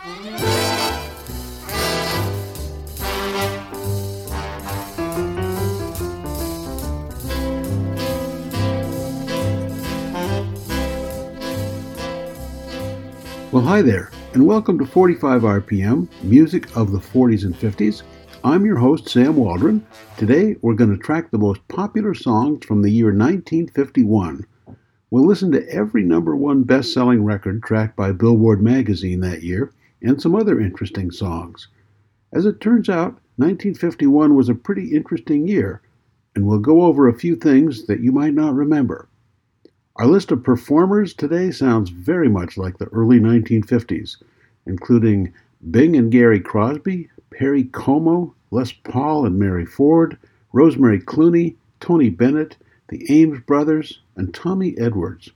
Well, hi there, and welcome to 45 RPM, music of the 40s and 50s. I'm your host, Sam Waldron. Today, we're going to track the most popular songs from the year 1951. We'll listen to every number one best selling record tracked by Billboard magazine that year and some other interesting songs. As it turns out, 1951 was a pretty interesting year, and we'll go over a few things that you might not remember. Our list of performers today sounds very much like the early 1950s, including Bing and Gary Crosby, Perry Como, Les Paul and Mary Ford, Rosemary Clooney, Tony Bennett, the Ames brothers, and Tommy Edwards.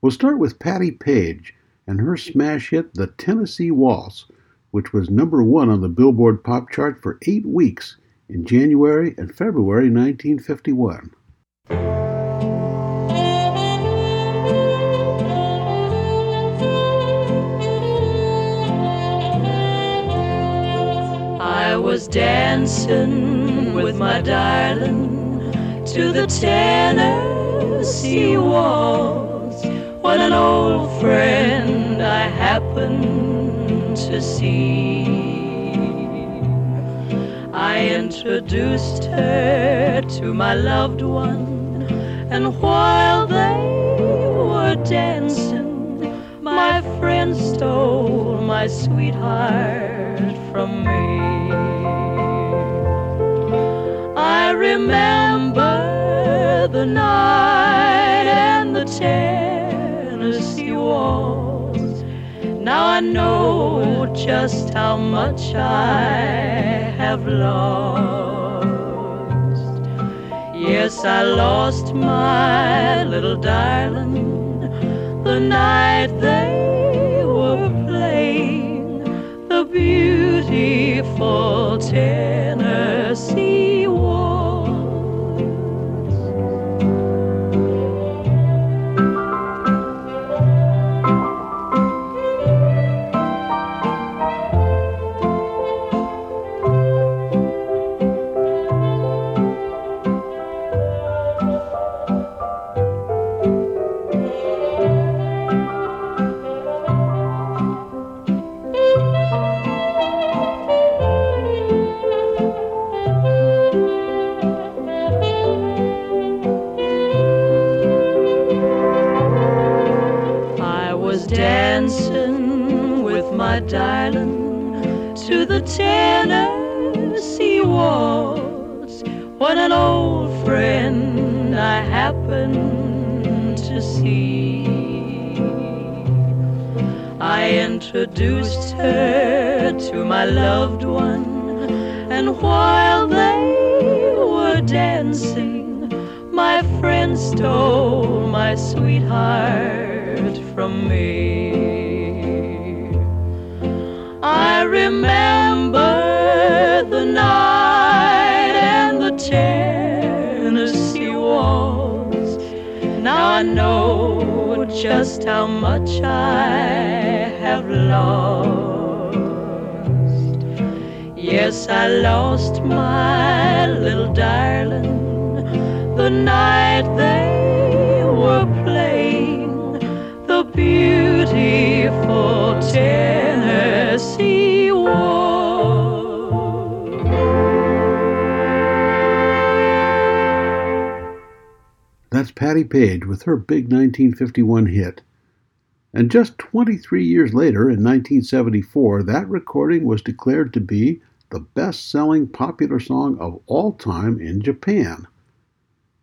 We'll start with Patti Page and her smash hit The Tennessee Waltz, which was number one on the Billboard pop chart for eight weeks in January and February 1951. was dancing with my darling to the Tennessee waltz when an old friend I happened to see. I introduced her to my loved one, and while they were dancing, my friend stole my sweetheart from me. I remember the night I know just how much I have lost. Yes, I lost my little darling the night they were playing the beautiful Tennessee introduced her to my loved one, and while they were dancing, my friend stole my sweetheart from me. I remember the night and the Tennessee waltz. Now I know just how much I have lost. Yes, I lost my little darling the night they were playing the beautiful Tennessee waltz. That's Patti Page with her big 1951 hit. And just 23 years later, in 1974, that recording was declared to be the best selling popular song of all time in Japan.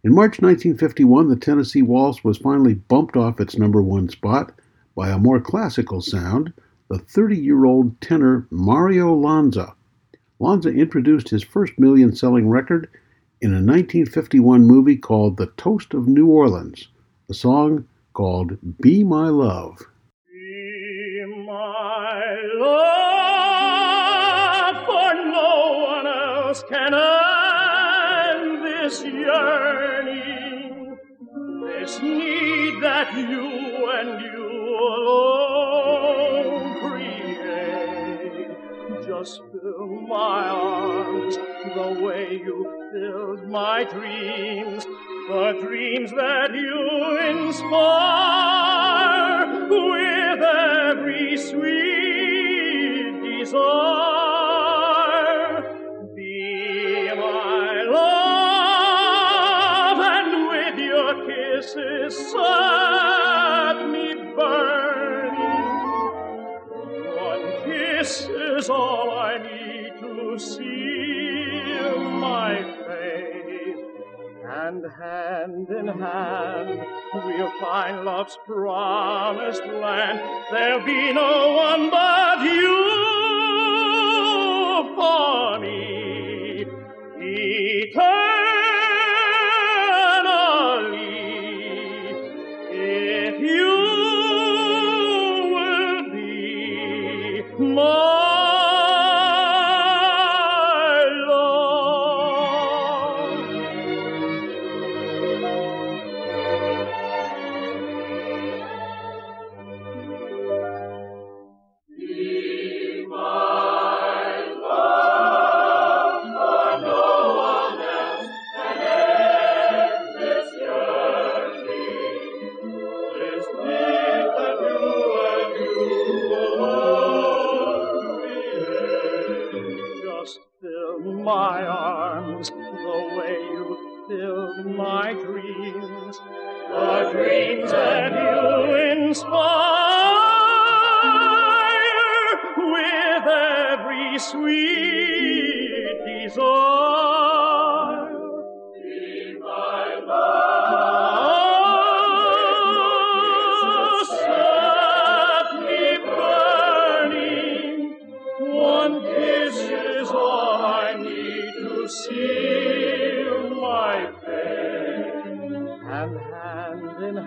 In March 1951, the Tennessee Waltz was finally bumped off its number one spot by a more classical sound, the 30 year old tenor Mario Lanza. Lanza introduced his first million selling record in a 1951 movie called The Toast of New Orleans, a song called Be My Love. Else can end this yearning, this need that you and you alone create. just fill my arms the way you filled my dreams, the dreams that you inspire with every sweet desire. Set me burning. One kiss is all I need to seal my fate. And hand in hand, we'll find love's promised land. There'll be no one but you for me.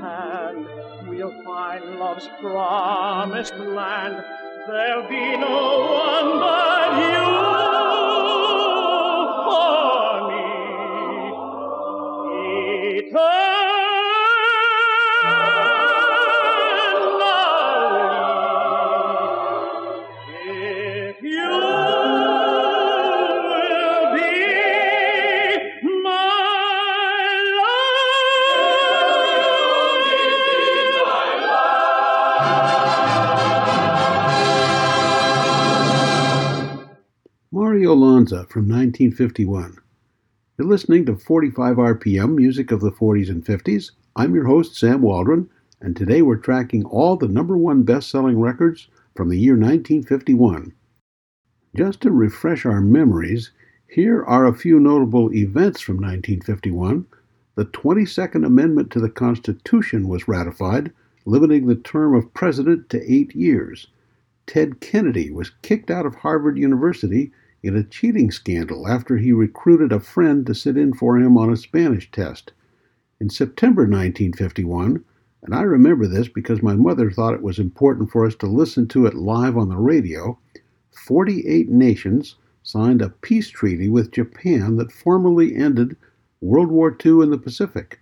Hand we'll find love's promised land. There'll be no one but you. For Lanza from 1951. You're listening to 45 RPM music of the 40s and 50s. I'm your host, Sam Waldron, and today we're tracking all the number one best selling records from the year 1951. Just to refresh our memories, here are a few notable events from 1951. The 22nd Amendment to the Constitution was ratified, limiting the term of president to eight years. Ted Kennedy was kicked out of Harvard University in a cheating scandal after he recruited a friend to sit in for him on a Spanish test. In September 1951, and I remember this because my mother thought it was important for us to listen to it live on the radio, 48 nations signed a peace treaty with Japan that formally ended World War II in the Pacific.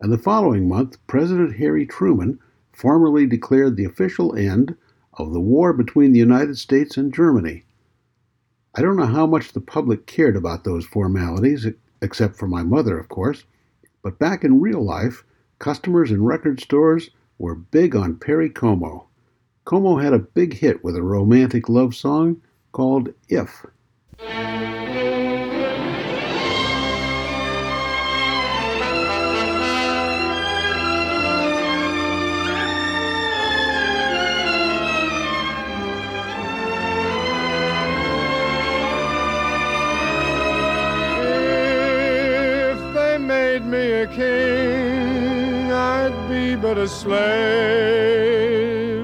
And the following month, President Harry Truman formally declared the official end of the war between the United States and Germany. I don't know how much the public cared about those formalities, except for my mother, of course, but back in real life, customers in record stores were big on Perry Como. Como had a big hit with a romantic love song called If. But a slave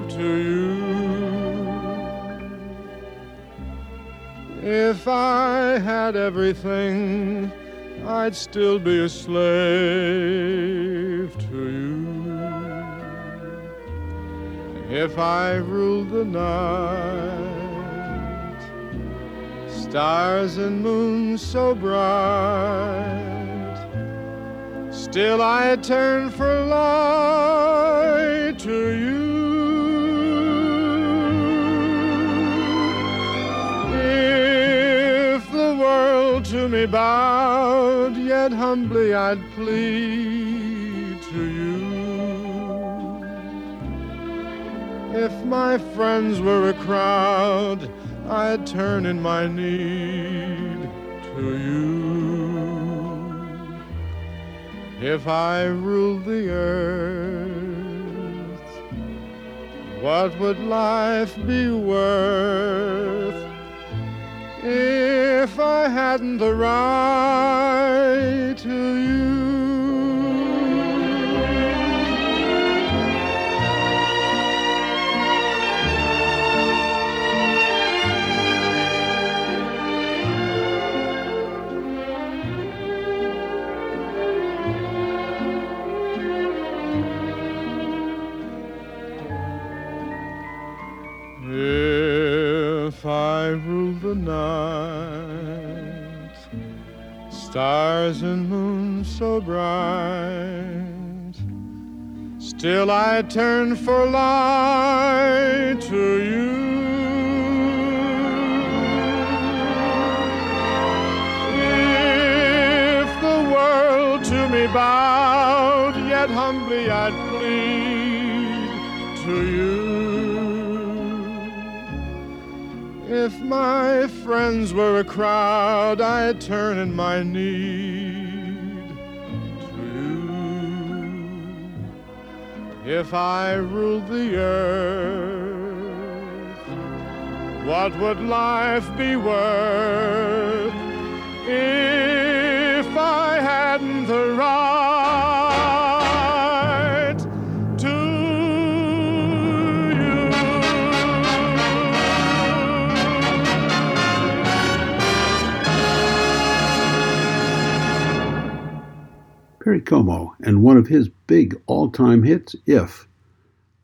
to you. If I had everything, I'd still be a slave to you. If I ruled the night, stars and moon so bright. Still I turn for light to you. If the world to me bowed, yet humbly I'd plead to you. If my friends were a crowd, I'd turn in my need to you. If I ruled the earth, what would life be worth if I hadn't the right to you? I turn for light to you. If the world to me bowed, yet humbly I'd plead to you. If my friends were a crowd, I'd turn in my need If I ruled the earth, what would life be worth if I hadn't the right to you? Perry Como and one of his big all time hits, If.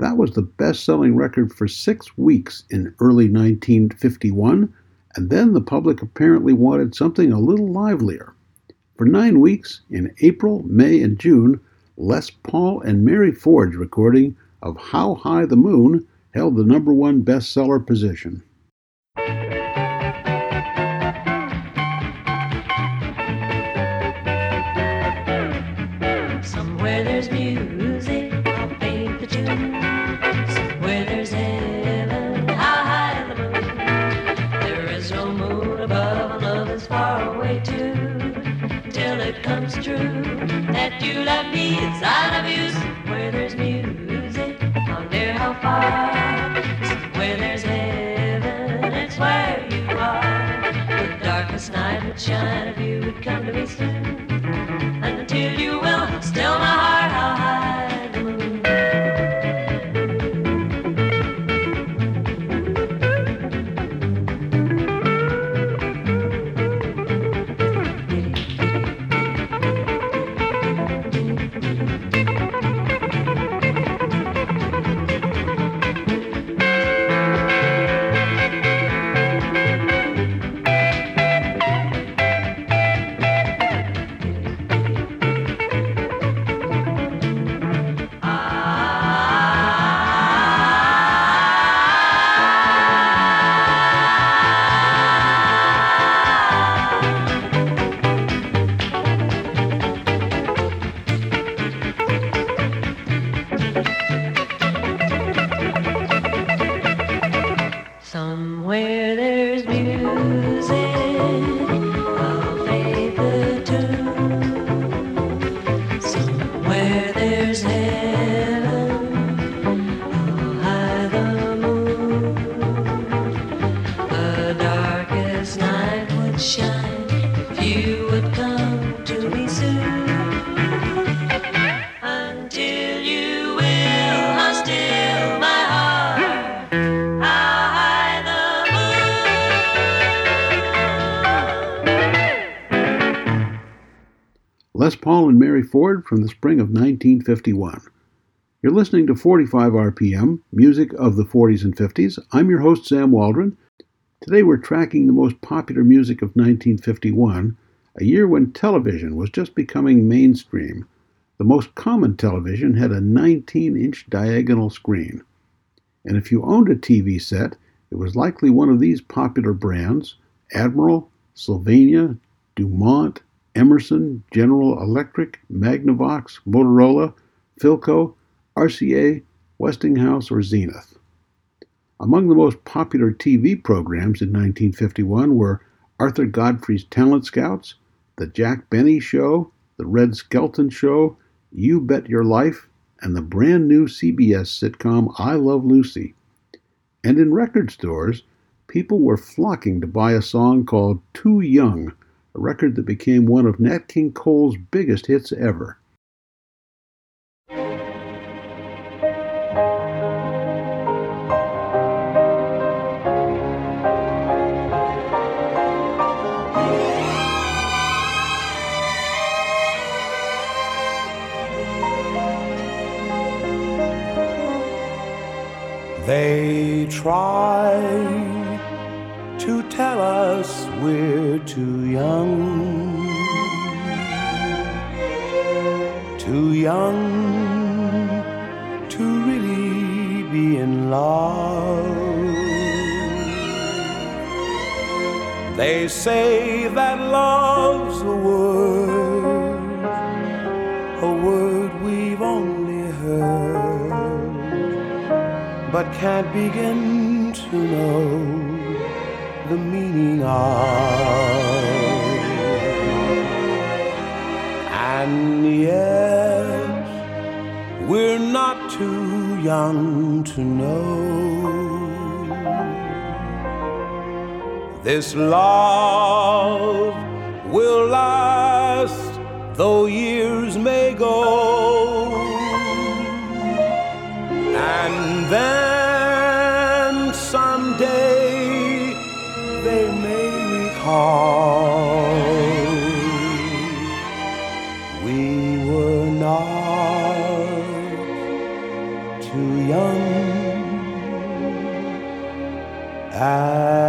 That was the best selling record for six weeks in early 1951, and then the public apparently wanted something a little livelier. For nine weeks, in April, May, and June, Les Paul and Mary Ford's recording of How High the Moon held the number one bestseller position. To me soon. Until you will, my heart. Les Paul and Mary Ford from the spring of 1951. You're listening to 45 RPM, music of the 40s and 50s. I'm your host, Sam Waldron. Today we're tracking the most popular music of 1951, a year when television was just becoming mainstream. The most common television had a 19 inch diagonal screen. And if you owned a TV set, it was likely one of these popular brands Admiral, Sylvania, DuMont, Emerson, General Electric, Magnavox, Motorola, Philco, RCA, Westinghouse, or Zenith. Among the most popular TV programs in 1951 were Arthur Godfrey's Talent Scouts, The Jack Benny Show, The Red Skelton Show, You Bet Your Life, and the brand new CBS sitcom I Love Lucy. And in record stores, people were flocking to buy a song called Too Young, a record that became one of Nat King Cole's biggest hits ever. Try to tell us we're too young, too young to really be in love. They say that love's a word, but can't begin to know the meaning of. And yet, we're not too young to know this love will last, though years may go. And then at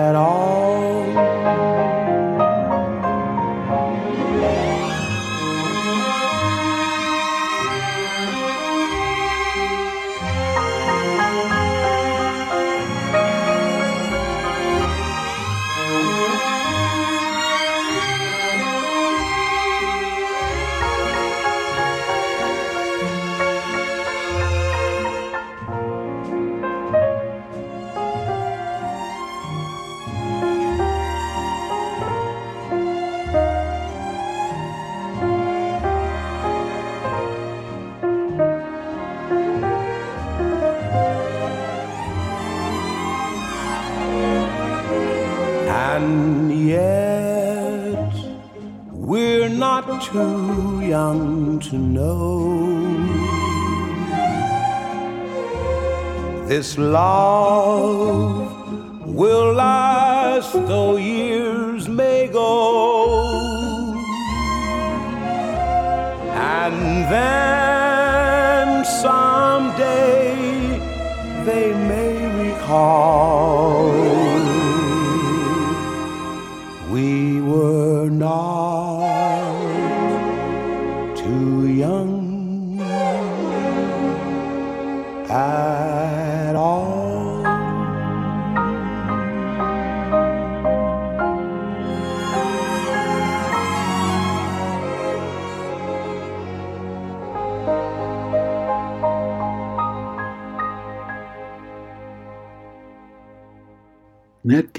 too young to know this love will last, though years may go. And then someday they may recall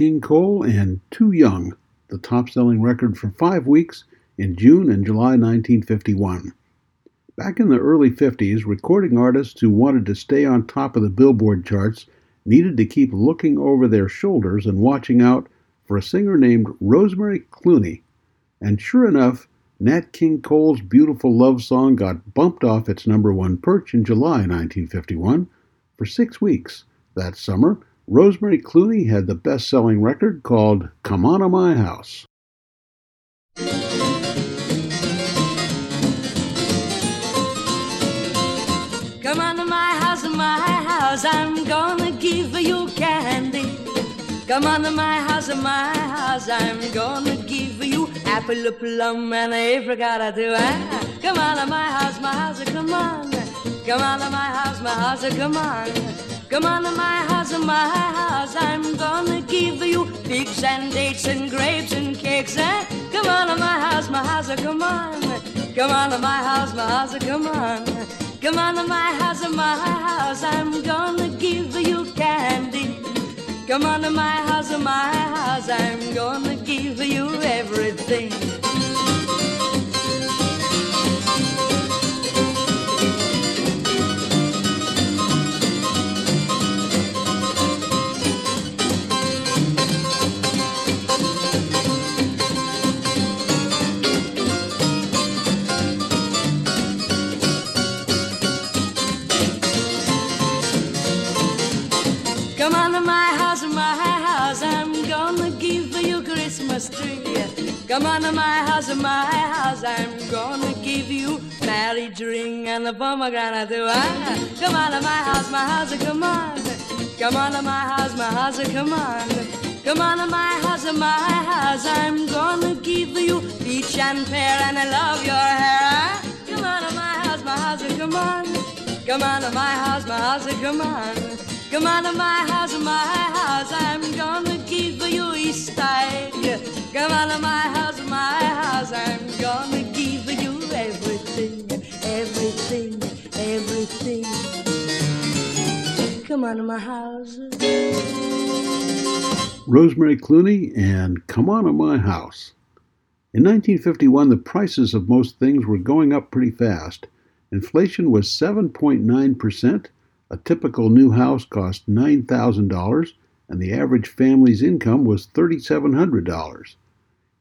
King Cole and Too Young, the top selling record for five weeks in June and July 1951. Back in the early 50s, recording artists who wanted to stay on top of the Billboard charts needed to keep looking over their shoulders and watching out for a singer named Rosemary Clooney. And sure enough, Nat King Cole's beautiful love song got bumped off its number one perch in July 1951 for six weeks. That summer, Rosemary Clooney had the best selling record called Come On to My House. Come on to my house, my house, I'm gonna give you candy. Come on to my house, my house, I'm gonna give you apple, plum, and apricot too. Ah, come on to my house, my house, come on. Come on to my house, my house, come on. Come on to my house, my house, I'm gonna give you figs and dates and grapes and cakes. Ah, come on to my house. My house, come on. Come on to my house, my house, come on. Come on to my house, my house, I'm gonna give you candy. Come on to my house, my house, I'm gonna give you everything. Come on to my house, my house, I'm gonna give you marriage ring and a pomegranate too. Ah, Come on to my house, my house, come on. Come on to my house, my house, come on. Come on to my house, my house, I'm gonna give you peach and pear and I love your hair. Ah, Come on to my house, my house, come on. Come on to my house, my house, come on. Come on to my house, my house, I'm gonna give you East egg. Come on to my house, my house, I'm gonna give you everything, everything, everything. Come on to my house. Rosemary Clooney and Come On to My House. In 1951, the prices of most things were going up pretty fast. Inflation was 7.9%. A typical new house cost $9,000, and the average family's income was $3,700.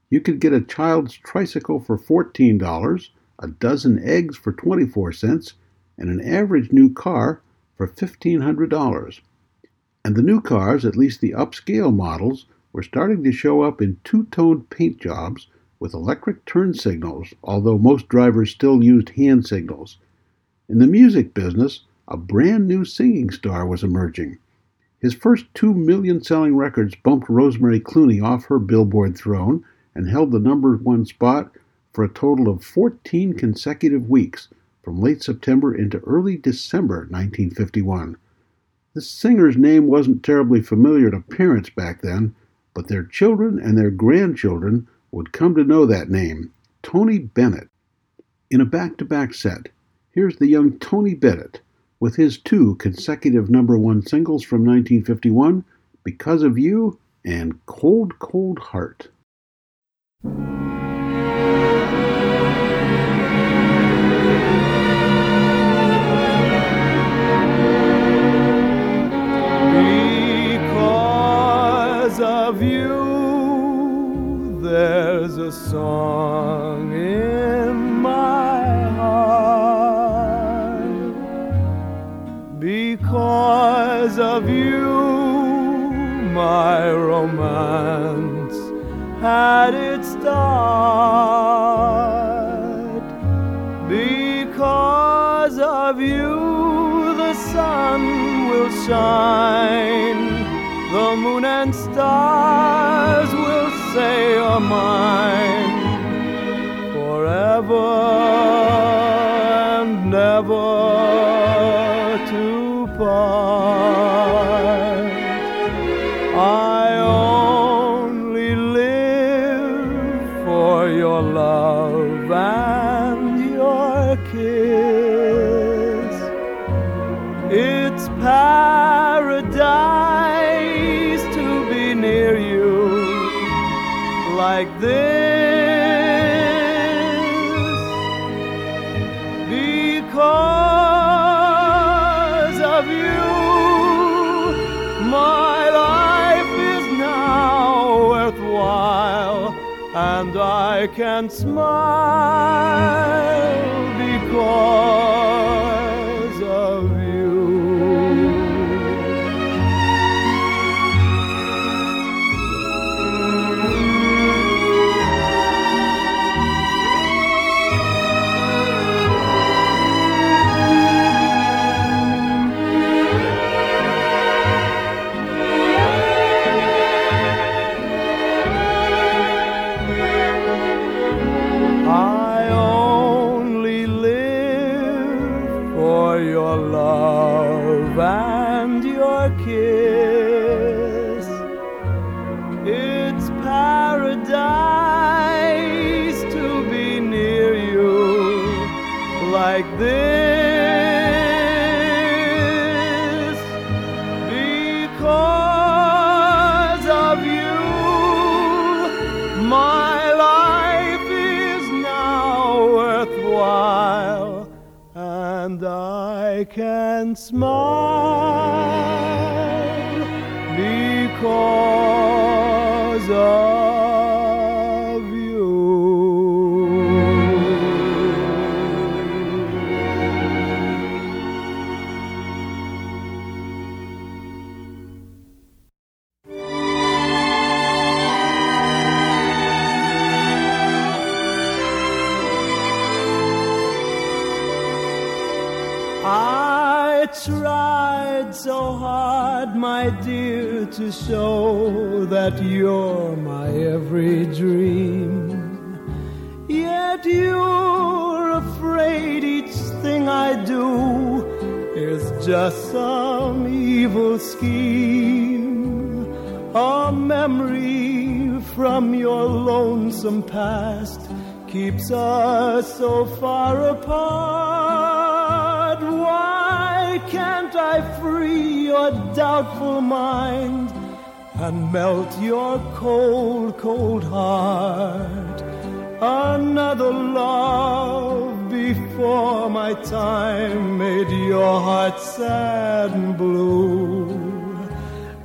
You could get a child's tricycle for $14, a dozen eggs for 24 cents, and an average new car for $1,500. And the new cars, at least the upscale models, were starting to show up in two toned paint jobs with electric turn signals, although most drivers still used hand signals. In the music business, a brand new singing star was emerging. His first two million selling records bumped Rosemary Clooney off her Billboard throne and held the number one spot for a total of 14 consecutive weeks from late September into early December 1951. The singer's name wasn't terribly familiar to parents back then, but their children and their grandchildren would come to know that name, Tony Bennett. In a back to back set, here's the young Tony Bennett with his two consecutive number one singles from 1951, Because of You and Cold, Cold Heart. Because of you, there's a song in my heart. Because of you, my romance had its start. Because of you, the sun will shine, the moon and stars will say you're mine. Forever can smile like this because of you. My life is now worthwhile, and I can smile because of show that you're my every dream. Yet you're afraid each thing I do is just some evil scheme. A memory from your lonesome past keeps us so far apart. Why can't I free your doubtful mind and melt your cold, cold heart? Another love before my time made your heart sad and blue.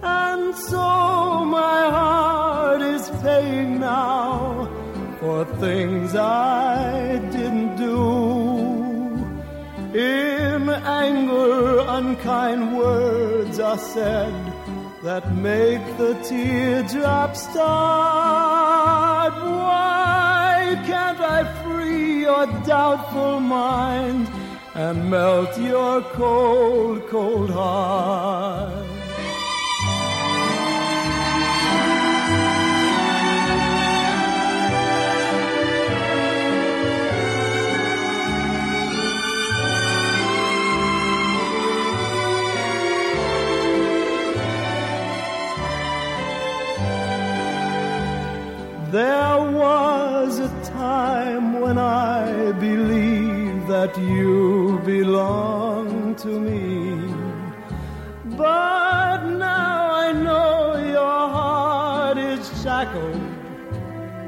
And so my heart is paying now for things I didn't do. In anger, unkind words are said that make the teardrops start. Why can't I free your doubtful mind and melt your cold, cold heart? There was a time when I believed that you belonged to me. But now I know your heart is shackled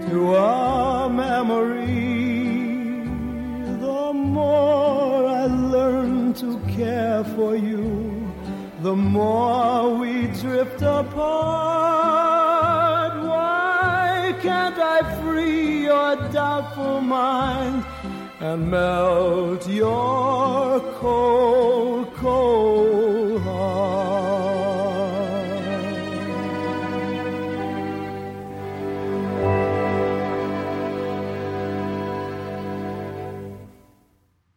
to a memory. The more I learn to care for you, the more we drift apart. Doubtful mind and melt your cold, cold heart?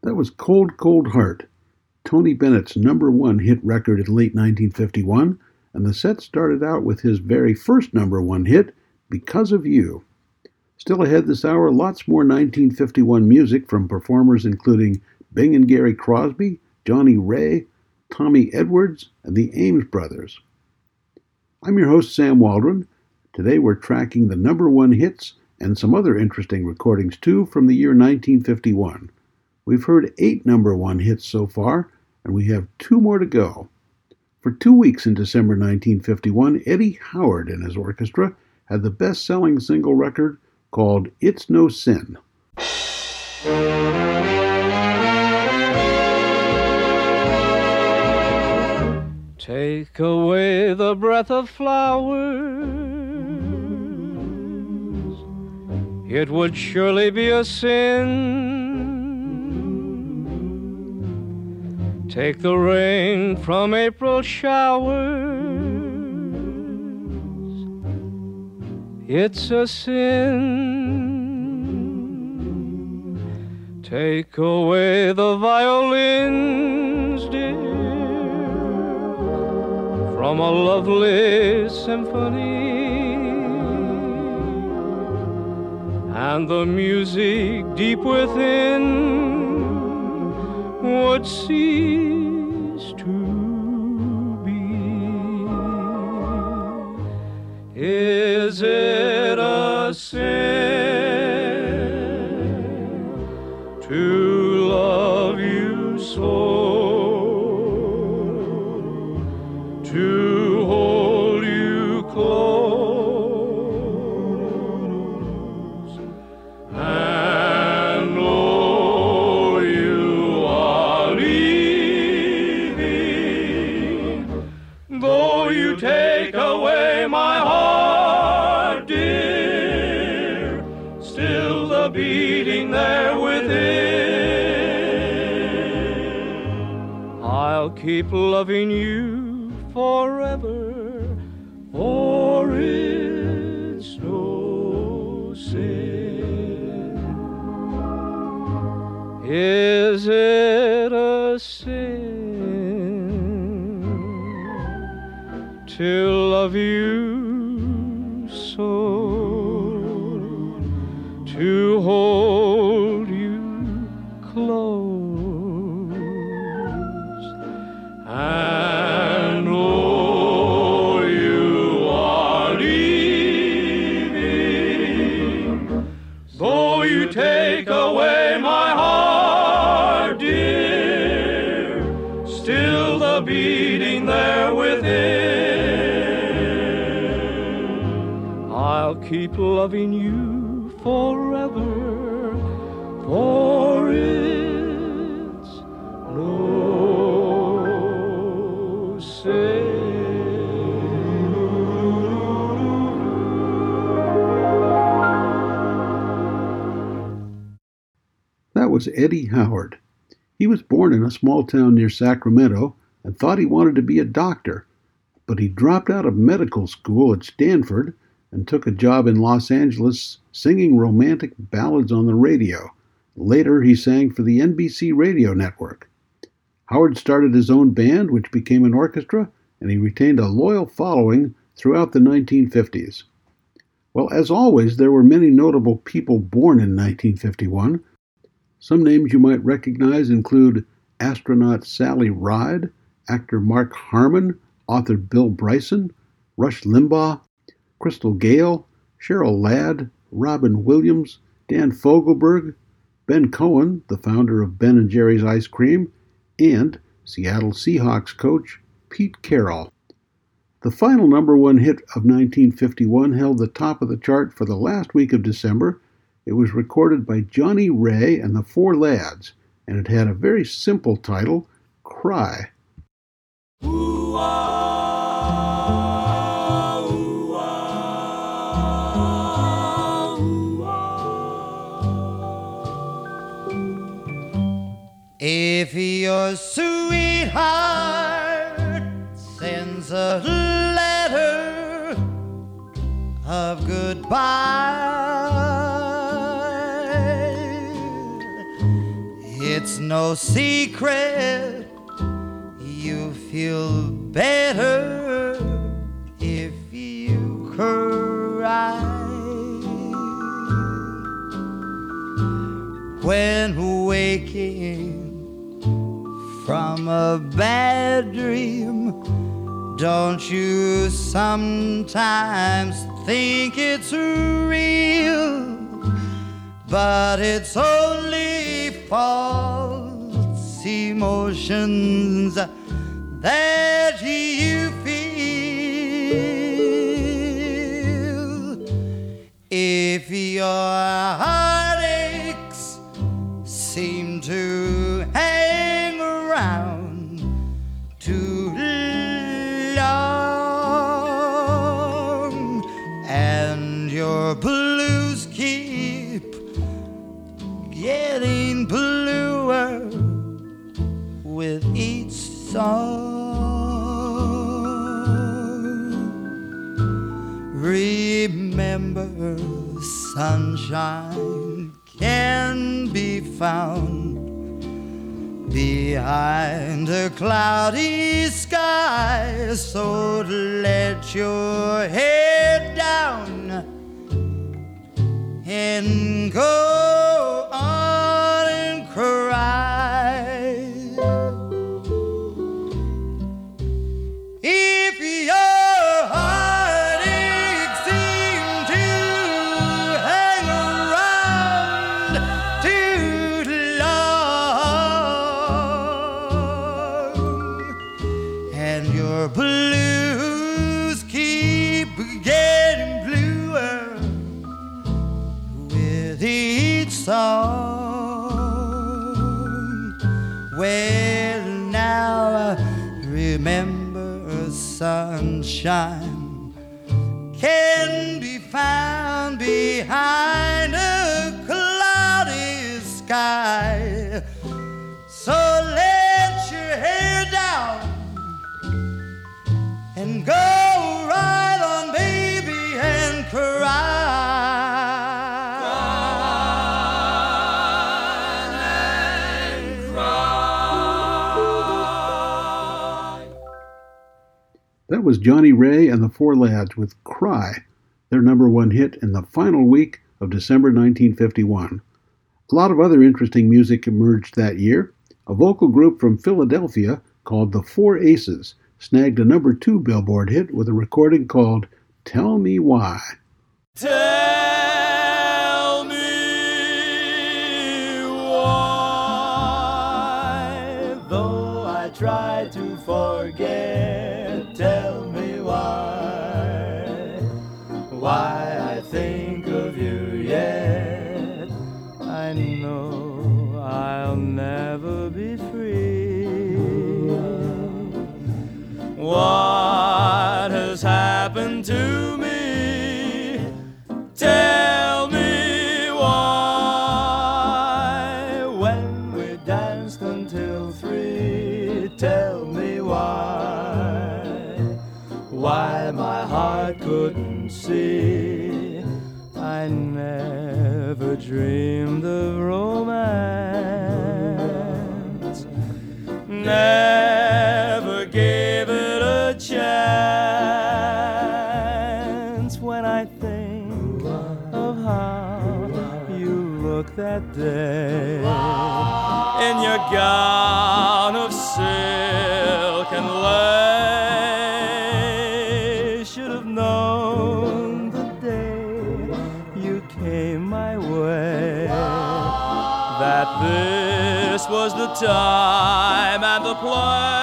That was Cold Cold Heart, Tony Bennett's number one hit record in late 1951, and the set started out with his very first number one hit, Because of You. Still ahead this hour, lots more 1951 music from performers including Bing and Gary Crosby, Johnnie Ray, Tommy Edwards, and the Ames Brothers. I'm your host, Sam Waldron. Today we're tracking the number one hits and some other interesting recordings too from the year 1951. We've heard eight number one hits so far, and we have two more to go. For two weeks in December 1951, Eddie Howard and his orchestra had the best selling single record called It's No Sin. Take away the breath of flowers. It would surely be a sin. Take the rain from April showers. It's a sin. Take away the violins, dear from a lovely symphony. And the music deep within would cease to Is it a sin to beating there within. I'll keep loving you forever, for it's no sin. Is it a sin to love you keep loving you forever, for it's no. That was Eddie Howard. He was born in a small town near Sacramento and thought he wanted to be a doctor, but he dropped out of medical school at Stanford and took a job in Los Angeles singing romantic ballads on the radio. Later, he sang for the NBC radio network. Howard started his own band, which became an orchestra, and he retained a loyal following throughout the 1950s. Well, as always, there were many notable people born in 1951. Some names you might recognize include astronaut Sally Ride, actor Mark Harmon, author Bill Bryson, Rush Limbaugh, Crystal Gayle, Cheryl Ladd, Robin Williams, Dan Fogelberg, Ben Cohen, the founder of Ben and Jerry's Ice Cream, and Seattle Seahawks coach Pete Carroll. The final number one hit of 1951 held the top of the chart for the last week of December. It was recorded by Johnnie Ray and the Four Lads, and it had a very simple title Cry. Ah. If your sweetheart sends a letter of goodbye, it's no secret you feel better if you cry. When waking from a bad dream, don't you sometimes think it's real? But it's only false emotions that you feel. If your heartaches sunshine can be found behind a cloudy sky. So let your head down and go sunshine can be found behind a cloudy sky. Cloud. was Johnnie Ray and the Four Lads with Cry, their number one hit in the final week of December 1951. A lot of other interesting music emerged that year. A vocal group from Philadelphia called the Four Aces snagged a number two Billboard hit with a recording called Tell Me Why. Tell me why, though I try to forget, to was the time and the place.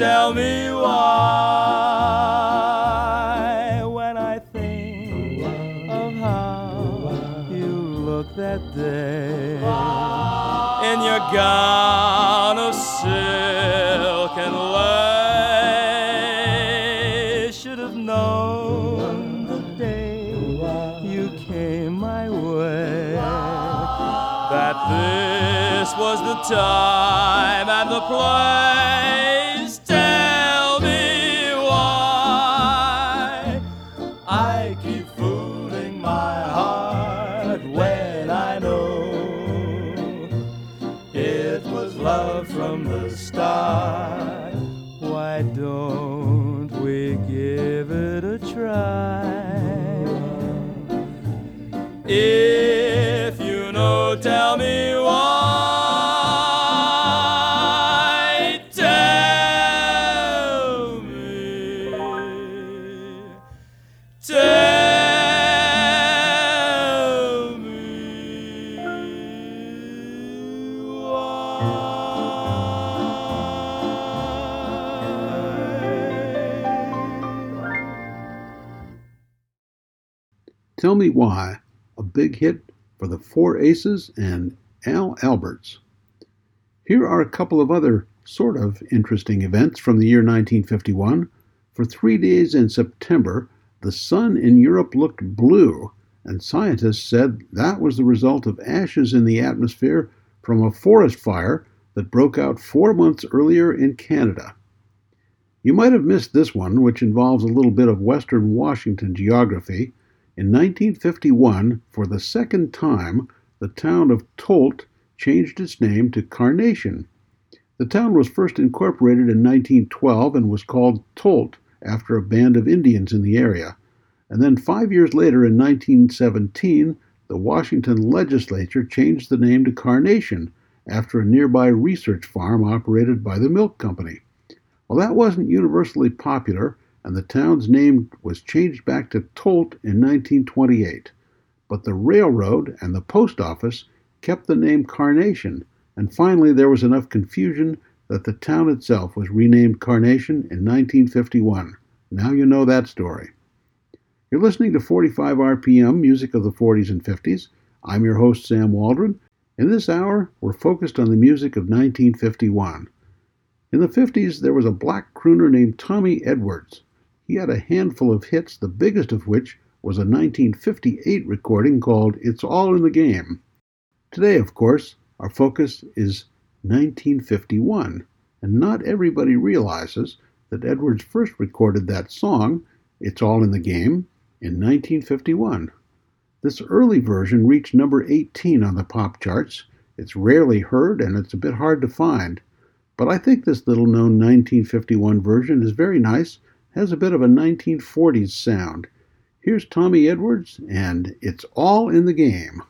Tell me why. When I think of how you looked that day in your gown of silk and lace, should have known the day you came my way that this was the time Me Why, a big hit for the Four Aces and Al Alberts. Here are a couple of other sort of interesting events from the year 1951. For three days in September, the sun in Europe looked blue, and scientists said that was the result of ashes in the atmosphere from a forest fire that broke out four months earlier in Canada. You might have missed this one, which involves a little bit of Western Washington geography. In 1951, for the second time, the town of Tolt changed its name to Carnation. The town was first incorporated in 1912 and was called Tolt after a band of Indians in the area. And then five years later, in 1917, the Washington legislature changed the name to Carnation after a nearby research farm operated by the milk company. Well, that wasn't universally popular, and the town's name was changed back to Tolt in 1928. But the railroad and the post office kept the name Carnation, and finally there was enough confusion that the town itself was renamed Carnation in 1951. Now you know that story. You're listening to 45 RPM, music of the 40s and 50s. I'm your host, Sam Waldron. In this hour, we're focused on the music of 1951. In the 50s, there was a black crooner named Tommy Edwards. He had a handful of hits, the biggest of which was a 1958 recording called It's All in the Game. Today, of course, our focus is 1951, and not everybody realizes that Edwards first recorded that song, It's All in the Game, in 1951. This early version reached number 18 on the pop charts. It's rarely heard and it's a bit hard to find, but I think this little known 1951 version is very nice, has a bit of a 1940s sound. Here's Tommy Edwards, and it's all in the game.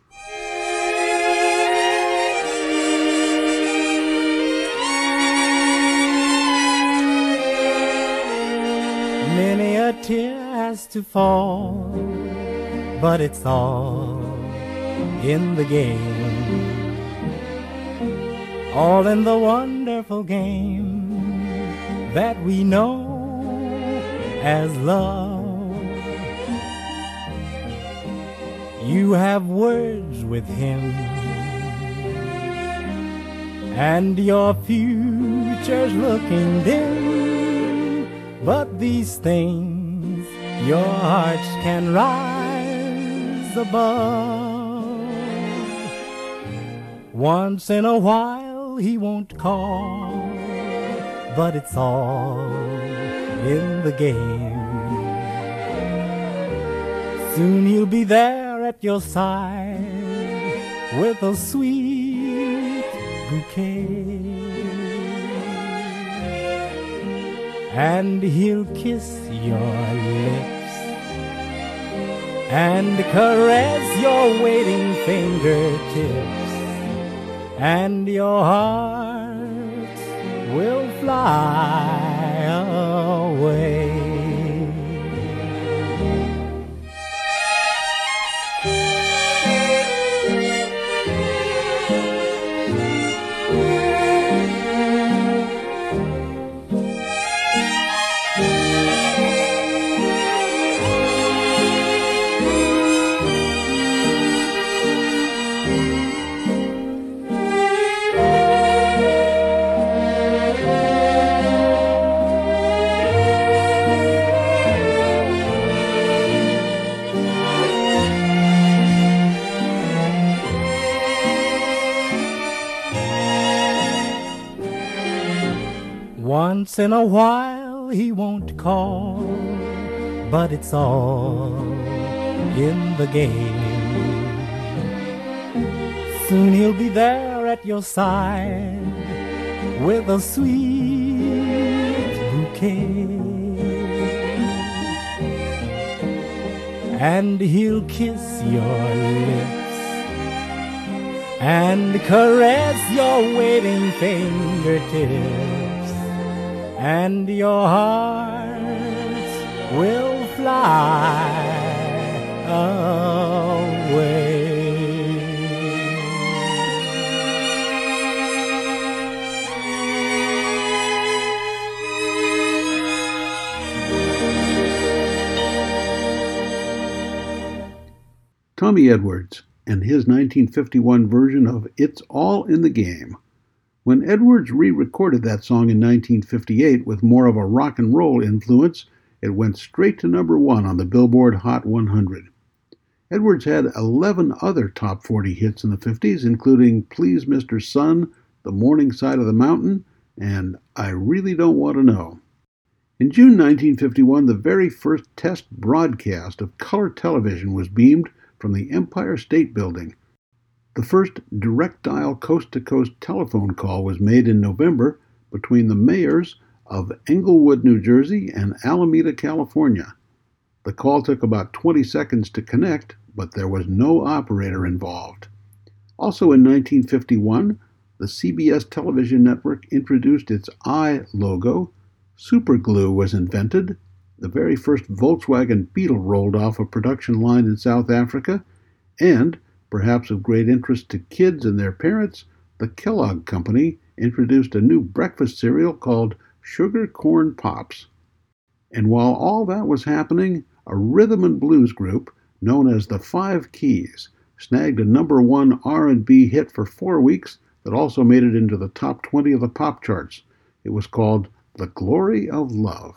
Many a tear has to fall, but it's all in the game. All in the wonderful game that we know as love. You have words with him, and your future's looking dim. But these things your hearts can rise above. Once in a while he won't call, but it's all in the game. Soon he'll be there at your side with a sweet bouquet. And he'll kiss your lips and caress your waiting fingertips, and your heart will fly Once in a while he won't call, but it's all in the game. Soon he'll be there at your side with a sweet bouquet. And he'll kiss your lips and caress your waiting fingertips, and your heart will fly away. Tommy Edwards and his 1951 version of It's All in the Game. When Edwards re recorded that song in 1958 with more of a rock and roll influence, it went straight to number one on the Billboard Hot 100. Edwards had 11 other top 40 hits in the 50s, including Please Mr. Sun, The Morning Side of the Mountain, and I Really Don't Want to Know. In June 1951, the very first test broadcast of color television was beamed from the Empire State Building. The first direct dial coast to coast telephone call was made in November between the mayors of Englewood, New Jersey and Alameda, California. The call took about 20 seconds to connect, but there was no operator involved. Also in 1951, the CBS television network introduced its eye logo. Superglue was invented. The very first Volkswagen Beetle rolled off a production line in South Africa. And, perhaps of great interest to kids and their parents, the Kellogg Company introduced a new breakfast cereal called Sugar Corn Pops. And while all that was happening, a rhythm and blues group known as the Five Keys snagged a number 1 R&B hit for 4 weeks that also made it into the top 20 of the pop charts. It was called The Glory of Love.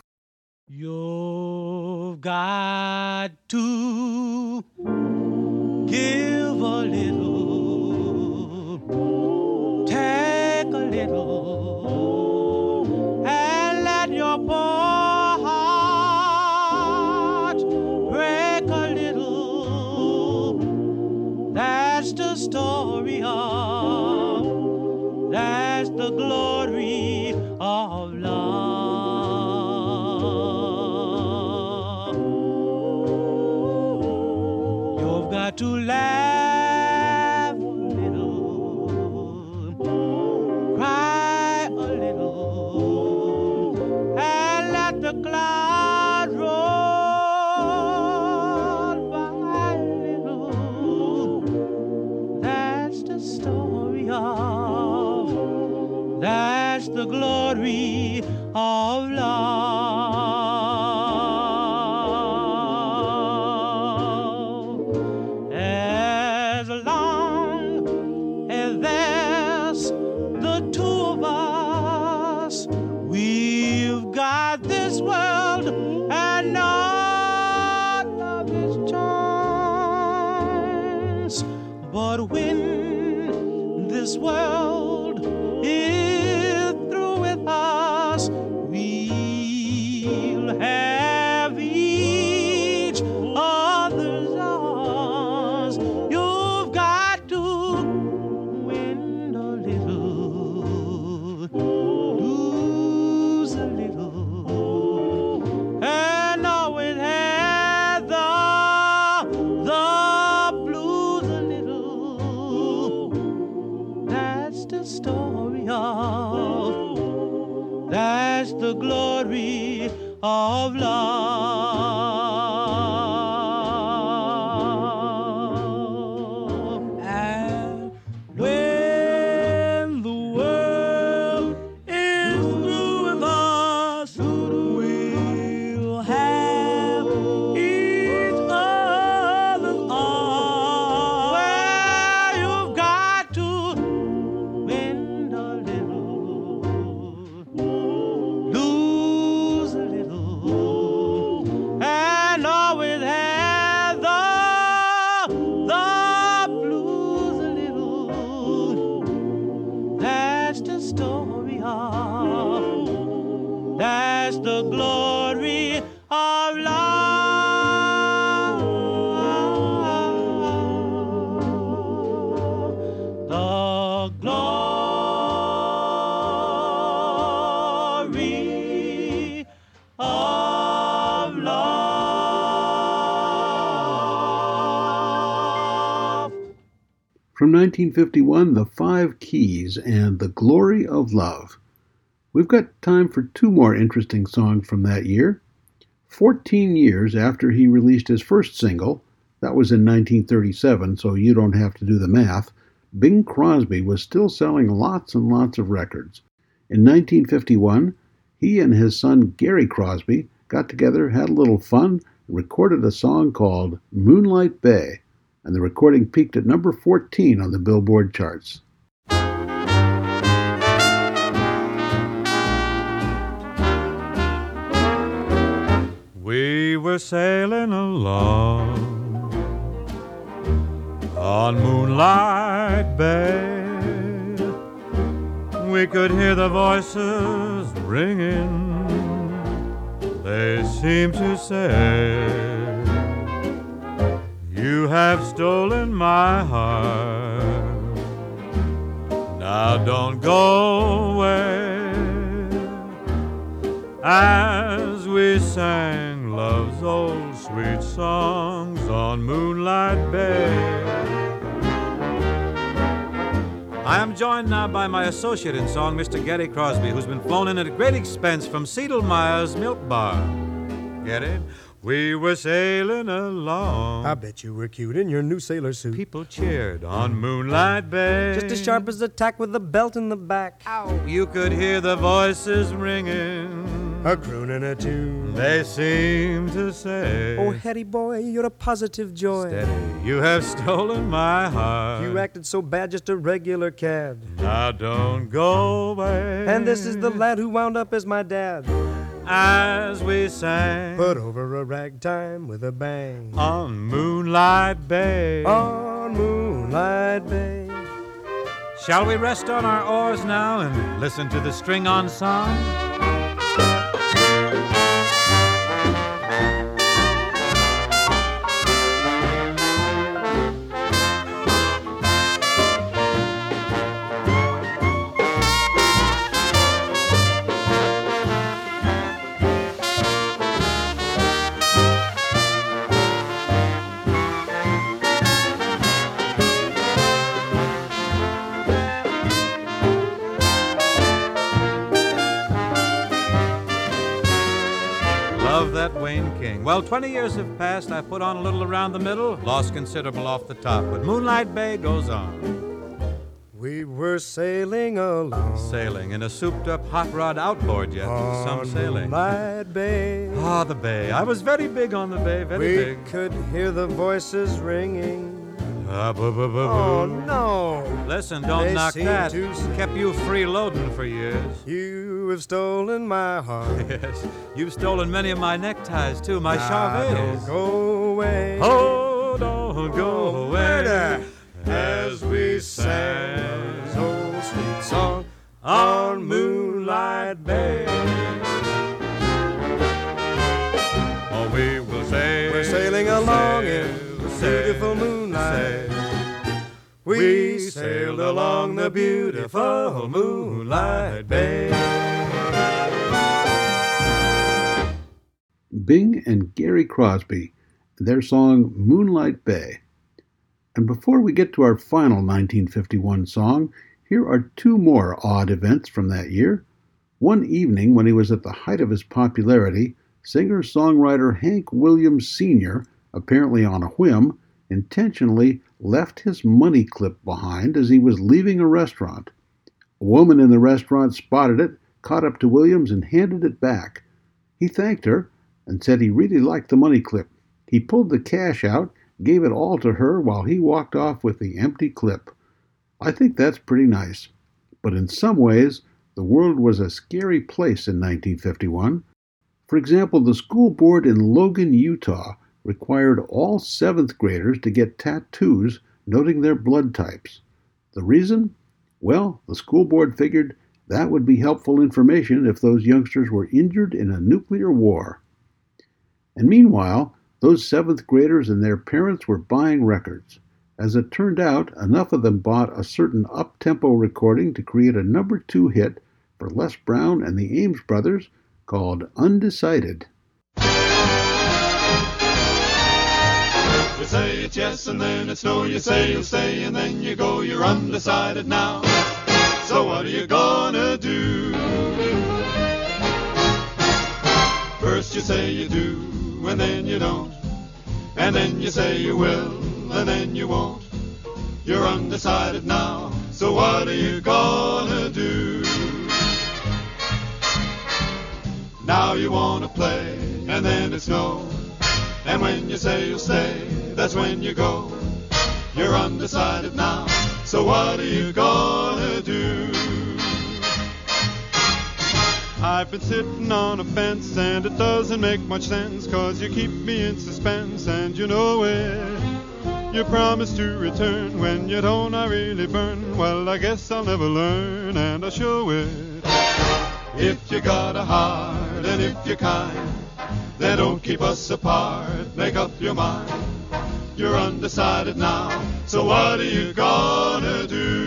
You've got to give a little, 1951, The Five Keys and The Glory of Love. We've got time for two more interesting songs from that year. 14 years after he released his first single, that was in 1937, so you don't have to do the math, Bing Crosby was still selling lots and lots of records. In 1951, he and his son Gary Crosby got together, had a little fun, and recorded a song called Moonlight Bay, and the recording peaked at number 14 on the Billboard charts. We were sailing along on Moonlight Bay. We could hear the voices ringing. They seemed to say, You have stolen my heart. Now don't go away as we sang love's old sweet songs on Moonlight Bay. I am joined now by my associate in song, Mr. Gary Crosby, who's been flown in at great expense from Siedelmeyer's Milk Bar. Get it? We were sailing along. I bet you were cute in your new sailor suit. People cheered on Moonlight Bay. Just as sharp as a tack with a belt in the back. Ow. You could hear the voices ringing. A crooning a tune. They seemed to say, Oh, Hetty boy, you're a positive joy. Steady, you have stolen my heart. You acted so bad, just a regular cad. Now don't go away. And this is the lad who wound up as my dad. As we sang Put over a ragtime with a bang. on Moonlight Bay. On Moonlight Bay. Shall we rest on our oars now and listen to the string on song? That Wayne King. Well, 20 years have passed. I put on a little around the middle, lost considerable off the top, but Moonlight Bay goes on. We were sailing along. Sailing in a souped up hot rod outboard jet. Some sailing. Moonlight Bay. Ah, the bay. I was very big on the bay, very we big. could hear the voices ringing. Ah, oh boo. no! Listen, don't They knock that. Kept you freeloading for years. You have stolen my heart. Yes, you've stolen many of my neckties too, my Now charvets. don't go away. Oh, don't go Oh, away murder. as we sang This old sweet song on Moonlight Bay. We sailed along the beautiful Moonlight Bay. Bing and Gary Crosby, their song Moonlight Bay. And before we get to our final 1951 song, here are two more odd events from that year. One evening, when he was at the height of his popularity, singer songwriter Hank Williams Sr., apparently on a whim, intentionally left his money clip behind as he was leaving a restaurant. A woman in the restaurant spotted it, caught up to Williams, and handed it back. He thanked her and said he really liked the money clip. He pulled the cash out, gave it all to her while he walked off with the empty clip. I think that's pretty nice. But in some ways, the world was a scary place in 1951. For example, the school board in Logan, Utah required all seventh graders to get tattoos noting their blood types. The reason? Well, the school board figured that would be helpful information if those youngsters were injured in a nuclear war. And meanwhile, those seventh graders and their parents were buying records. As it turned out, enough of them bought a certain up tempo recording to create a number two hit for Les Brown and the Ames brothers called Undecided. You say it's yes and then it's no. You say you'll stay and then you go. You're undecided now. So what are you gonna do? First you say you do and then you don't. And then you say you will and then you won't. You're undecided now. So what are you gonna do? Now you wanna play and then it's no. And when you say you'll stay, that's when you go. You're undecided now, so what are you gonna do? I've been sitting on a fence and it doesn't make much sense cause you keep me in suspense and you know it. You promise to return when you don't I really burn. Well, I guess I'll never learn and I'll show it. If you got a heart and if you're kind, then don't keep us apart. Make up your mind. You're undecided now, so what are you gonna do?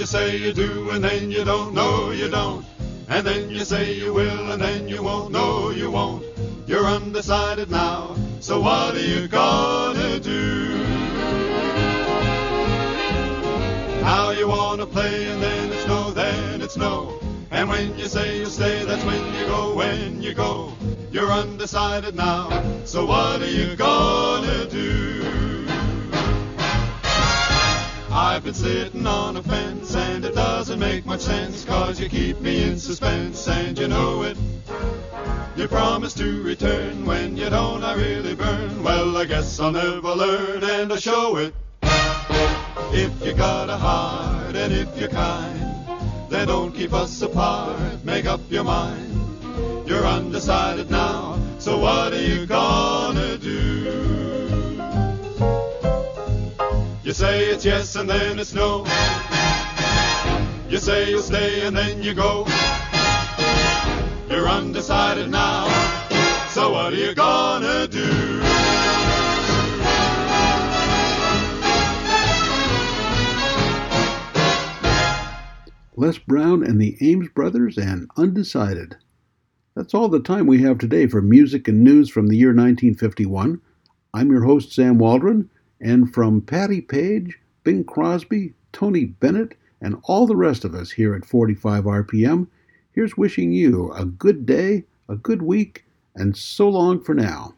You say you do, and then you don't know you don't. And then you say you will, and then you won't know you won't. You're undecided now, so what are you gonna do? Now you wanna play, and then it's no, then it's no. And when you say you'll stay, that's when you go, when you go. You're undecided now, so what are you gonna do? I've been sitting on a fence and it doesn't make much sense cause you keep me in suspense and you know it. You promise to return when you don't, I really burn. Well, I guess I'll never learn and I'll show it. If you got a heart and if you're kind, then don't keep us apart. Make up your mind. You're undecided now, so what are you gonna do? You say it's yes and then it's no. You say you'll stay and then you go. You're undecided now, so what are you gonna do? Les Brown and the Ames Brothers and Undecided. That's all the time we have today for music and news from the year 1951. I'm your host, Sam Waldron, and from Patti Page, Bing Crosby, Tony Bennett, and all the rest of us here at 45 RPM, here's wishing you a good day, a good week, and so long for now.